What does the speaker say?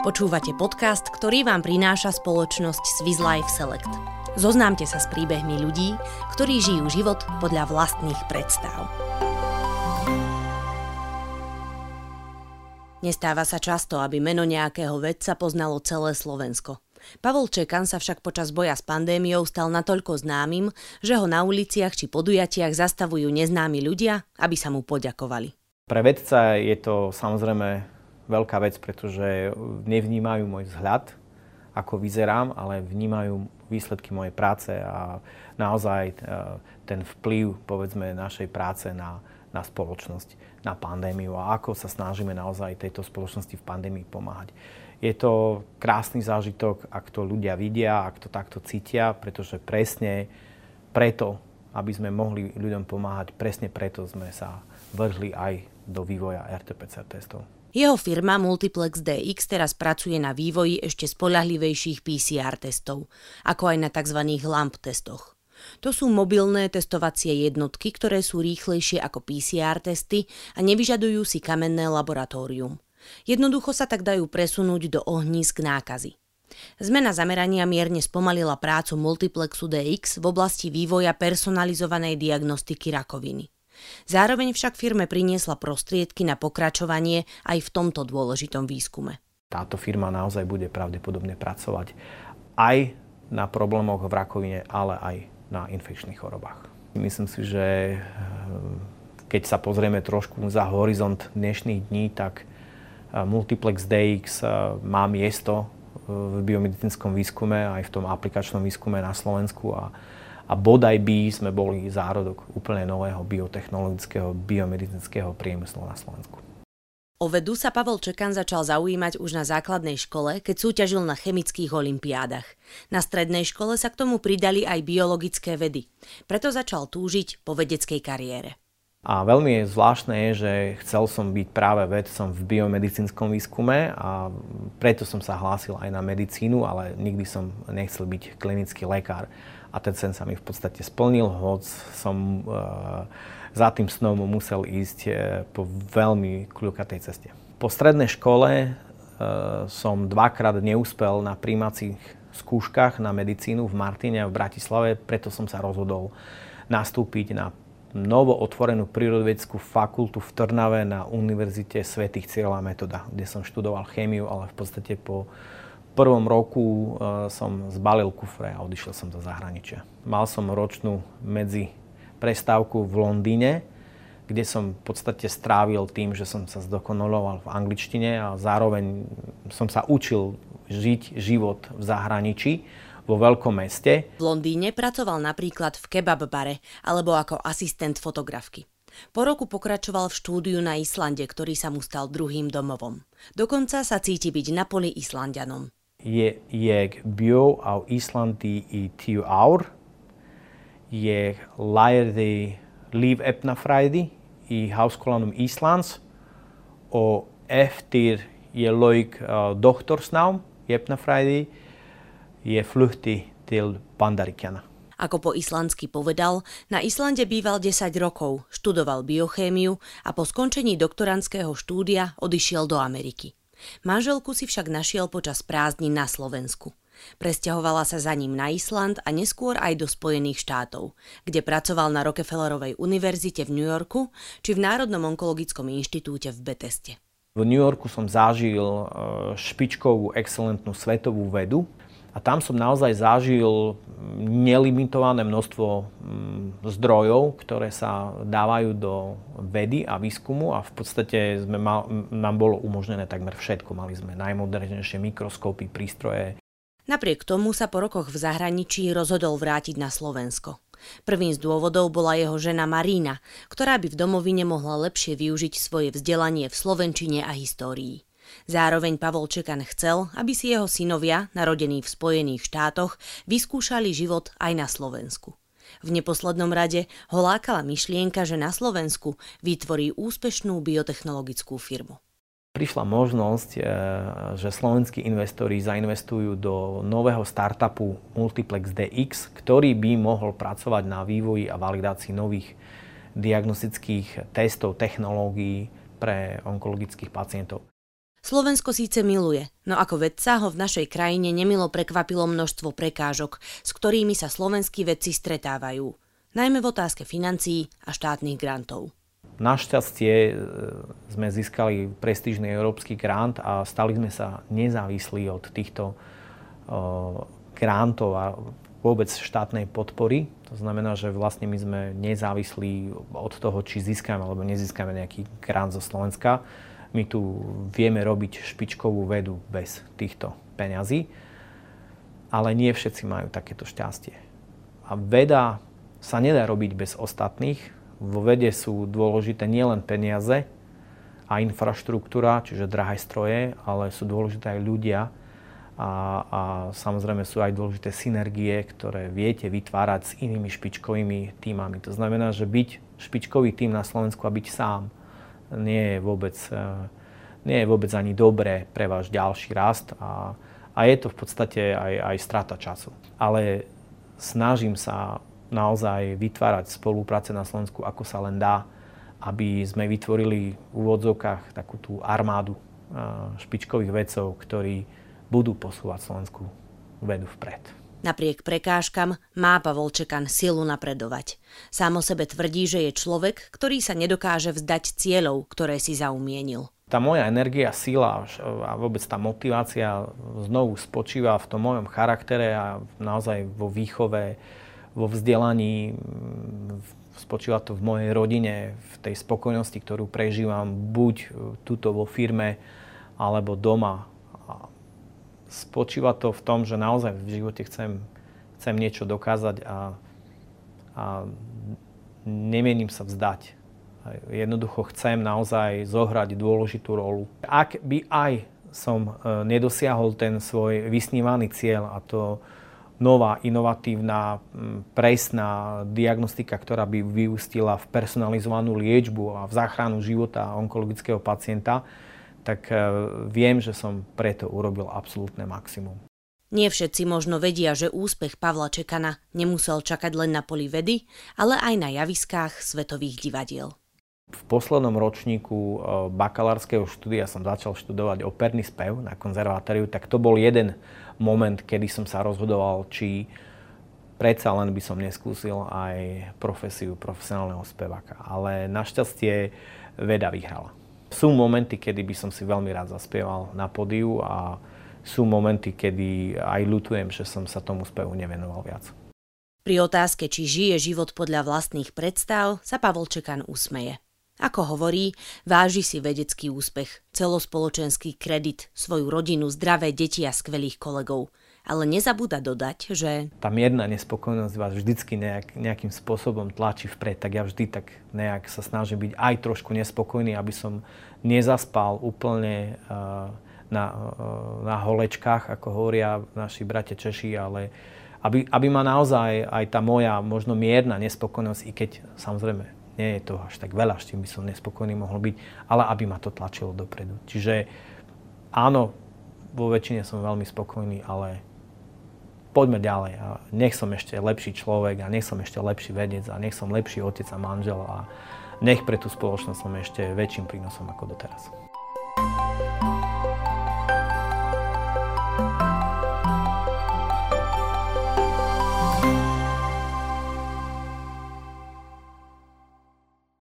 Počúvate podcast, ktorý vám prináša spoločnosť Swiss Life Select. Zoznámte sa s príbehmi ľudí, ktorí žijú život podľa vlastných predstav. Nestáva sa často, aby meno nejakého vedca poznalo celé Slovensko. Pavol Čekan sa však počas boja s pandémiou stal natoľko známym, že ho na uliciach či podujatiach zastavujú neznámi ľudia, aby sa mu poďakovali. Pre vedca je to samozrejme veľká vec, pretože nevnímajú môj vzhľad, ako vyzerám, ale vnímajú výsledky mojej práce a naozaj e, ten vplyv, povedzme, našej práce na, na spoločnosť, na pandémiu a ako sa snažíme naozaj tejto spoločnosti v pandémii pomáhať. Je to krásny zážitok, ak to ľudia vidia, ak to takto cítia, pretože presne preto, aby sme mohli ľuďom pomáhať, presne preto sme sa vrhli aj do vývoja RT-PCR testov. Jeho firma Multiplex DX teraz pracuje na vývoji ešte spolahlivejších PCR testov, ako aj na tzv. LAMP testoch. To sú mobilné testovacie jednotky, ktoré sú rýchlejšie ako PCR testy a nevyžadujú si kamenné laboratórium. Jednoducho sa tak dajú presunúť do ohnízk nákazy. Zmena zamerania mierne spomalila prácu Multiplexu DX v oblasti vývoja personalizovanej diagnostiky rakoviny. Zároveň však firme priniesla prostriedky na pokračovanie aj v tomto dôležitom výskume. Táto firma naozaj bude pravdepodobne pracovať aj na problémoch v rakovine, ale aj na infekčných chorobách. Myslím si, že eh, keď sa pozrieme trošku za horizont dnešných dní, tak eh, Multiplex DX eh, má miesto v biomedicínskom výskume, aj v tom aplikačnom výskume na Slovensku a a bodaj by sme boli zárodok úplne nového biotechnologického, biomedicínskeho priemyslu na Slovensku. O vedu sa Pavel Čekan začal zaujímať už na základnej škole, keď súťažil na chemických olimpiádach. Na strednej škole sa k tomu pridali aj biologické vedy. Preto začal túžiť po vedeckej kariére. A veľmi zvláštne je, že chcel som byť práve vedcom v biomedicínskom výskume a preto som sa hlásil aj na medicínu, ale nikdy som nechcel byť klinický lekár a ten sen sa mi v podstate splnil, hoď som uh, za tým snom musel ísť uh, po veľmi kľukatej ceste. Po strednej škole uh, som dvakrát neúspel na príjmacích skúškach na medicínu v Martine a v Bratislave, preto som sa rozhodol nastúpiť na novo otvorenú prírodovedeckú fakultu v Trnave na Univerzite svätých Cyrila Metoda, kde som študoval chémiu, ale v podstate po prvom roku e, som zbalil kufre a odišiel som do zahraničia. Mal som ročnú medzi prestávku v Londýne, kde som v podstate strávil tým, že som sa zdokonaloval v angličtine a zároveň som sa učil žiť život v zahraničí vo veľkom meste. V Londýne pracoval napríklad v kebab bare alebo ako asistent fotografky. Po roku pokračoval v štúdiu na Islande, ktorý sa mu stal druhým domovom. Dokonca sa cíti byť na poli Islandianom jeg bjó á Íslandi í tíu ár. Ég lærði lífefnafræði í Háskólanum Íslands og eftir ég lauk uh, doktorsnám í efnafræði, ég flutti til Bandaríkjana. Ako po islandsky povedal, na Islande býval 10 rokov, študoval biochémiu a po skončení doktorandského štúdia odišiel do Ameriky. Manželku si však našiel počas prázdnin na Slovensku. Presťahovala sa za ním na Island a neskôr aj do Spojených štátov, kde pracoval na Rockefellerovej univerzite v New Yorku či v Národnom onkologickom inštitúte v Beteste. V New Yorku som zažil e, špičkovú, excelentnú svetovú vedu, a tam som naozaj zažil nelimitované množstvo mm, zdrojov, ktoré sa dávajú do vedy a výskumu a v podstate sme mal, nám bolo umožnené takmer všetko. Mali sme najmodernejšie mikroskopy, prístroje. Napriek tomu sa po rokoch v zahraničí rozhodol vrátiť na Slovensko. Prvým z dôvodov bola jeho žena Marína, ktorá by v domovine mohla lepšie využiť svoje vzdelanie v slovenčine a histórii. Zároveň Pavol Čekan chcel, aby si jeho synovia, narodení v Spojených štátoch, vyskúšali život aj na Slovensku. V neposlednom rade ho lákala myšlienka, že na Slovensku vytvorí úspešnú biotechnologickú firmu. Prišla možnosť, e, že slovenskí investori zainvestujú do nového startupu Multiplex DX, ktorý by mohol pracovať na vývoji a validácii nových diagnostických testov, technológií pre onkologických pacientov. Slovensko síce miluje, no ako vedca ho v našej krajine nemilo prekvapilo množstvo prekážok, s ktorými sa slovenskí vedci stretávajú, najmä v otázke financií a štátnych grantov. Našťastie e, sme získali prestížny európsky grant a stali sme sa nezávislí od týchto grantov a vôbec štátnej podpory. To znamená, že vlastne my sme nezávislí od toho, či získame alebo nezískame nejaký grant zo Slovenska my tu vieme robiť špičkovú vedu bez týchto peňazí, ale nie všetci majú takéto šťastie. A veda sa nedá robiť bez ostatných. Vo vede sú dôležité nielen peniaze a infraštruktúra, čiže drahé stroje, ale sú dôležité aj ľudia a, a samozrejme sú aj dôležité synergie, ktoré viete vytvárať s inými špičkovými týmami. To znamená, že byť špičkový tým na Slovensku a byť sám nie je vôbec, eh, nie je vôbec ani dobré pre váš ďalší rast a, a je to v podstate aj, aj strata času. Ale snažím sa naozaj vytvárať spolupráce na Slovensku, ako sa len dá, aby sme vytvorili v úvodzovkách takú tú armádu eh, špičkových vedcov, ktorí budú posúvať Slovensku vedu vpred. Napriek prekážkam má Pavol Čekan silu napredovať. Sám o sebe tvrdí, že je človek, ktorý sa nedokáže vzdať cieľov, ktoré si zaumienil. Tá moja energia, sila a vôbec tá motivácia znovu spočíva v tom mojom charaktere a naozaj vo výchove, vo vzdelaní, spočíva to v mojej rodine, v tej spokojnosti, ktorú prežívam buď tuto vo firme, alebo doma spočíva to v tom, že naozaj v živote chcem, chcem niečo dokázať a, a nemienim sa vzdať. Jednoducho chcem naozaj zohrať dôležitú rolu. Ak by aj som e, nedosiahol ten svoj vysnívaný cieľ a to nová, inovatívna, presná diagnostika, ktorá by vyústila v personalizovanú liečbu a v záchranu života onkologického pacienta, tak eh, viem, že som preto urobil absolútne maximum. Nie všetci možno vedia, že úspech Pavla Čekana nemusel čakať len na poli vedy, ale aj na javiskách svetových divadiel. V poslednom ročníku eh, bakalárskeho štúdia som začal študovať operný spev na konzervatóriu, tak to bol jeden moment, kedy som sa rozhodoval, či predsa len by som neskúsil aj profesiu profesionálneho speváka. Ale našťastie veda vyhrala. Sú momenty, kedy by som si veľmi rád zaspieval na podiu a sú momenty, kedy aj ľutujem, že som sa tomu spevu nevenoval viac. Pri otázke, či žije život podľa vlastných predstav, sa Pavol Čekan usmeje. Ako hovorí, váži si vedecký úspech, celospoločenský kredit, svoju rodinu, zdravé deti a skvelých kolegov – ale nezabúda dodať, že... Tá mierna nespokojnosť vás vždycky nejak, nejakým spôsobom tlačí vpred, tak ja vždy tak nejak sa snažím byť aj trošku nespokojný, aby som nezaspal úplne uh, na, uh, na holečkách, ako hovoria naši bratia Češi, ale aby, aby ma naozaj aj tá moja možno mierna nespokojnosť, i keď samozrejme nie je to až tak veľa, s tým by som nespokojný mohol byť, ale aby ma to tlačilo dopredu. Čiže áno, vo väčšine som veľmi spokojný, ale poďme ďalej a nech som ešte lepší človek a nech som ešte lepší vedec a nech som lepší otec a manžel a nech pre tú spoločnosť som ešte väčším prínosom ako doteraz.